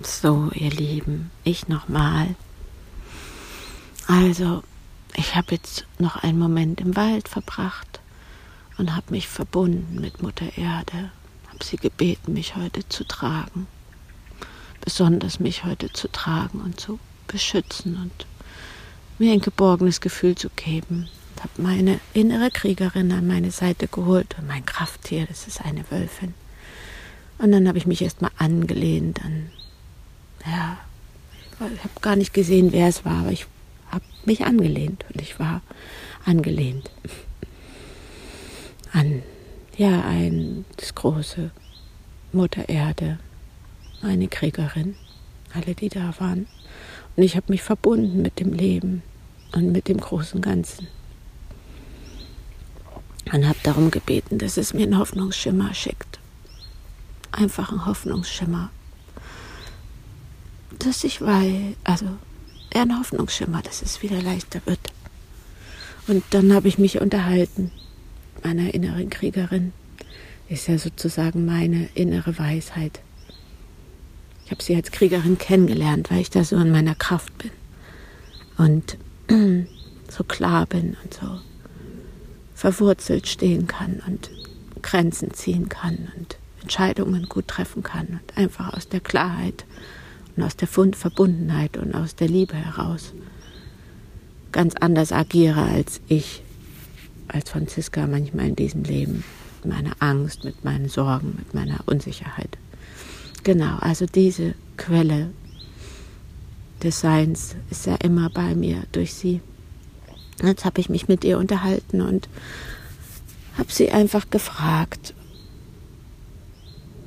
So, ihr Lieben, ich nochmal. Also, ich habe jetzt noch einen Moment im Wald verbracht und habe mich verbunden mit Mutter Erde, habe sie gebeten, mich heute zu tragen, besonders mich heute zu tragen und zu beschützen und mir ein geborgenes Gefühl zu geben. Ich habe meine innere Kriegerin an meine Seite geholt und mein Krafttier, das ist eine Wölfin. Und dann habe ich mich erstmal angelehnt an ja, ich habe gar nicht gesehen, wer es war, aber ich habe mich angelehnt und ich war angelehnt an, ja, ein, das große Mutter Erde, eine Kriegerin, alle, die da waren. Und ich habe mich verbunden mit dem Leben und mit dem großen Ganzen. Und habe darum gebeten, dass es mir einen Hoffnungsschimmer schickt. Einfach einen Hoffnungsschimmer dass ich weiß, also eher ein Hoffnungsschimmer, dass es wieder leichter wird. Und dann habe ich mich unterhalten, meiner inneren Kriegerin. Ist ja sozusagen meine innere Weisheit. Ich habe sie als Kriegerin kennengelernt, weil ich da so in meiner Kraft bin. Und so klar bin und so verwurzelt stehen kann und Grenzen ziehen kann und Entscheidungen gut treffen kann und einfach aus der Klarheit und aus der Verbundenheit und aus der Liebe heraus ganz anders agiere als ich, als Franziska manchmal in diesem Leben, mit meiner Angst, mit meinen Sorgen, mit meiner Unsicherheit. Genau, also diese Quelle des Seins ist ja immer bei mir durch sie. Jetzt habe ich mich mit ihr unterhalten und habe sie einfach gefragt,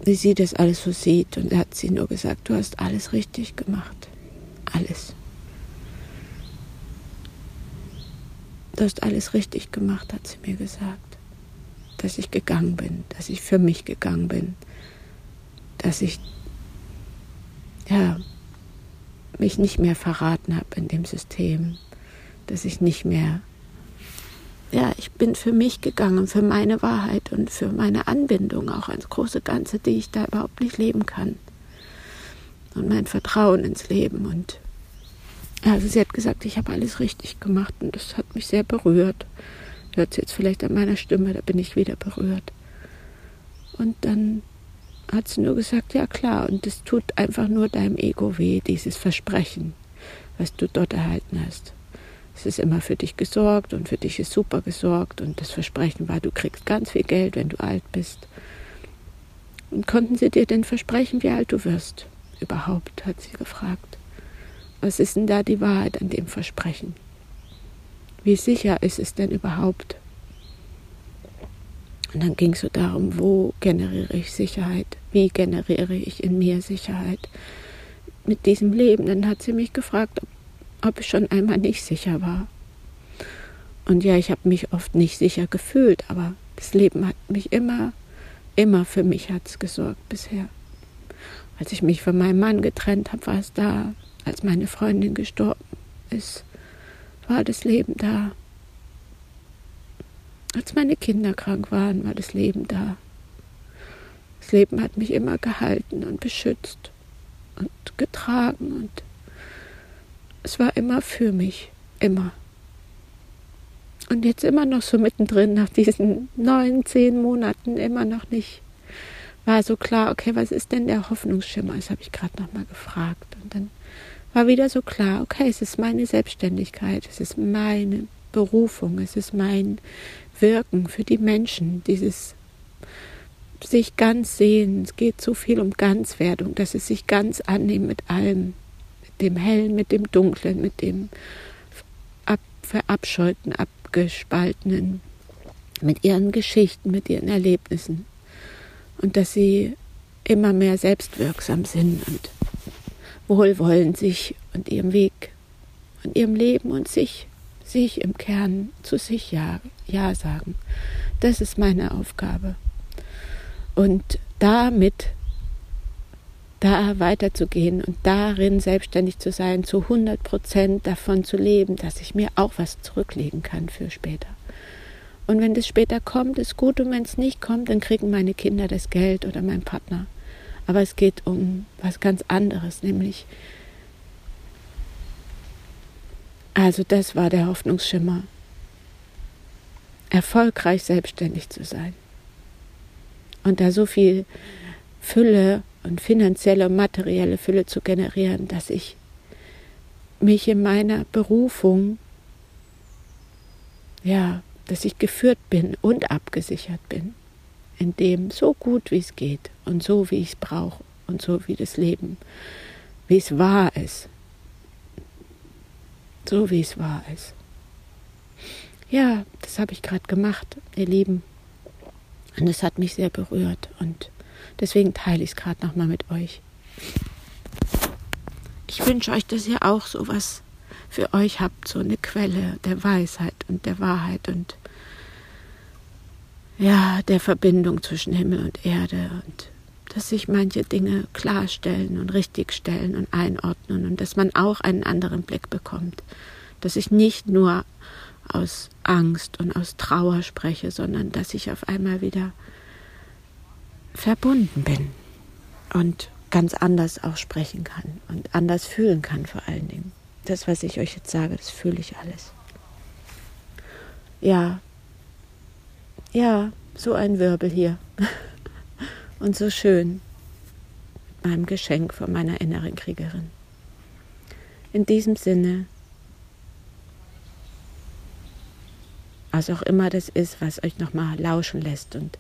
wie sie das alles so sieht. Und er hat sie nur gesagt, du hast alles richtig gemacht. Alles. Du hast alles richtig gemacht, hat sie mir gesagt. Dass ich gegangen bin, dass ich für mich gegangen bin, dass ich ja mich nicht mehr verraten habe in dem System, dass ich nicht mehr ja, ich bin für mich gegangen, für meine Wahrheit und für meine Anbindung auch ans große Ganze, die ich da überhaupt nicht leben kann. Und mein Vertrauen ins Leben. Und also sie hat gesagt, ich habe alles richtig gemacht und das hat mich sehr berührt. Hört sie jetzt vielleicht an meiner Stimme, da bin ich wieder berührt. Und dann hat sie nur gesagt, ja klar, und es tut einfach nur deinem Ego weh, dieses Versprechen, was du dort erhalten hast es ist immer für dich gesorgt und für dich ist super gesorgt und das Versprechen war, du kriegst ganz viel Geld, wenn du alt bist. Und konnten sie dir denn versprechen, wie alt du wirst? Überhaupt, hat sie gefragt. Was ist denn da die Wahrheit an dem Versprechen? Wie sicher ist es denn überhaupt? Und dann ging es so darum, wo generiere ich Sicherheit? Wie generiere ich in mir Sicherheit mit diesem Leben? Dann hat sie mich gefragt, ob ob ich schon einmal nicht sicher war. Und ja, ich habe mich oft nicht sicher gefühlt, aber das Leben hat mich immer, immer für mich hat's gesorgt bisher. Als ich mich von meinem Mann getrennt habe, war es da. Als meine Freundin gestorben ist, war das Leben da. Als meine Kinder krank waren, war das Leben da. Das Leben hat mich immer gehalten und beschützt und getragen und es war immer für mich, immer. Und jetzt immer noch so mittendrin, nach diesen neun, zehn Monaten, immer noch nicht, war so klar, okay, was ist denn der Hoffnungsschimmer? Das habe ich gerade nochmal gefragt. Und dann war wieder so klar, okay, es ist meine Selbstständigkeit, es ist meine Berufung, es ist mein Wirken für die Menschen, dieses sich ganz sehen. Es geht so viel um Ganzwerdung, dass es sich ganz annehmen mit allem dem Hellen mit dem Dunklen, mit dem ab, verabscheuten, abgespaltenen, mit ihren Geschichten, mit ihren Erlebnissen. Und dass sie immer mehr selbstwirksam sind und wohlwollend sich und ihrem Weg und ihrem Leben und sich, sich im Kern zu sich ja, ja sagen. Das ist meine Aufgabe. Und damit da weiterzugehen und darin selbstständig zu sein, zu 100 Prozent davon zu leben, dass ich mir auch was zurücklegen kann für später. Und wenn das später kommt, ist gut und wenn es nicht kommt, dann kriegen meine Kinder das Geld oder mein Partner. Aber es geht um was ganz anderes, nämlich, also das war der Hoffnungsschimmer, erfolgreich selbstständig zu sein. Und da so viel Fülle und finanzielle und materielle Fülle zu generieren, dass ich mich in meiner Berufung, ja, dass ich geführt bin und abgesichert bin, in dem so gut wie es geht und so wie ich es brauche und so wie das Leben, wie es wahr ist. So wie es wahr ist. Ja, das habe ich gerade gemacht, ihr Lieben. Und es hat mich sehr berührt und deswegen teile ich es gerade nochmal mit euch. Ich wünsche euch, dass ihr auch sowas für euch habt, so eine Quelle der Weisheit und der Wahrheit und ja, der Verbindung zwischen Himmel und Erde und dass sich manche Dinge klarstellen und richtigstellen und einordnen und dass man auch einen anderen Blick bekommt, dass ich nicht nur aus Angst und aus Trauer spreche, sondern dass ich auf einmal wieder verbunden bin und ganz anders auch sprechen kann und anders fühlen kann vor allen Dingen. Das, was ich euch jetzt sage, das fühle ich alles. Ja, ja, so ein Wirbel hier. und so schön mit meinem Geschenk von meiner inneren Kriegerin. In diesem Sinne, was auch immer das ist, was euch nochmal lauschen lässt und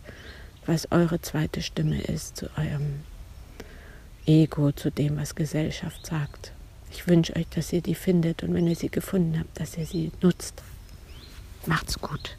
was eure zweite Stimme ist zu eurem Ego, zu dem, was Gesellschaft sagt. Ich wünsche euch, dass ihr die findet und wenn ihr sie gefunden habt, dass ihr sie nutzt. Macht's gut.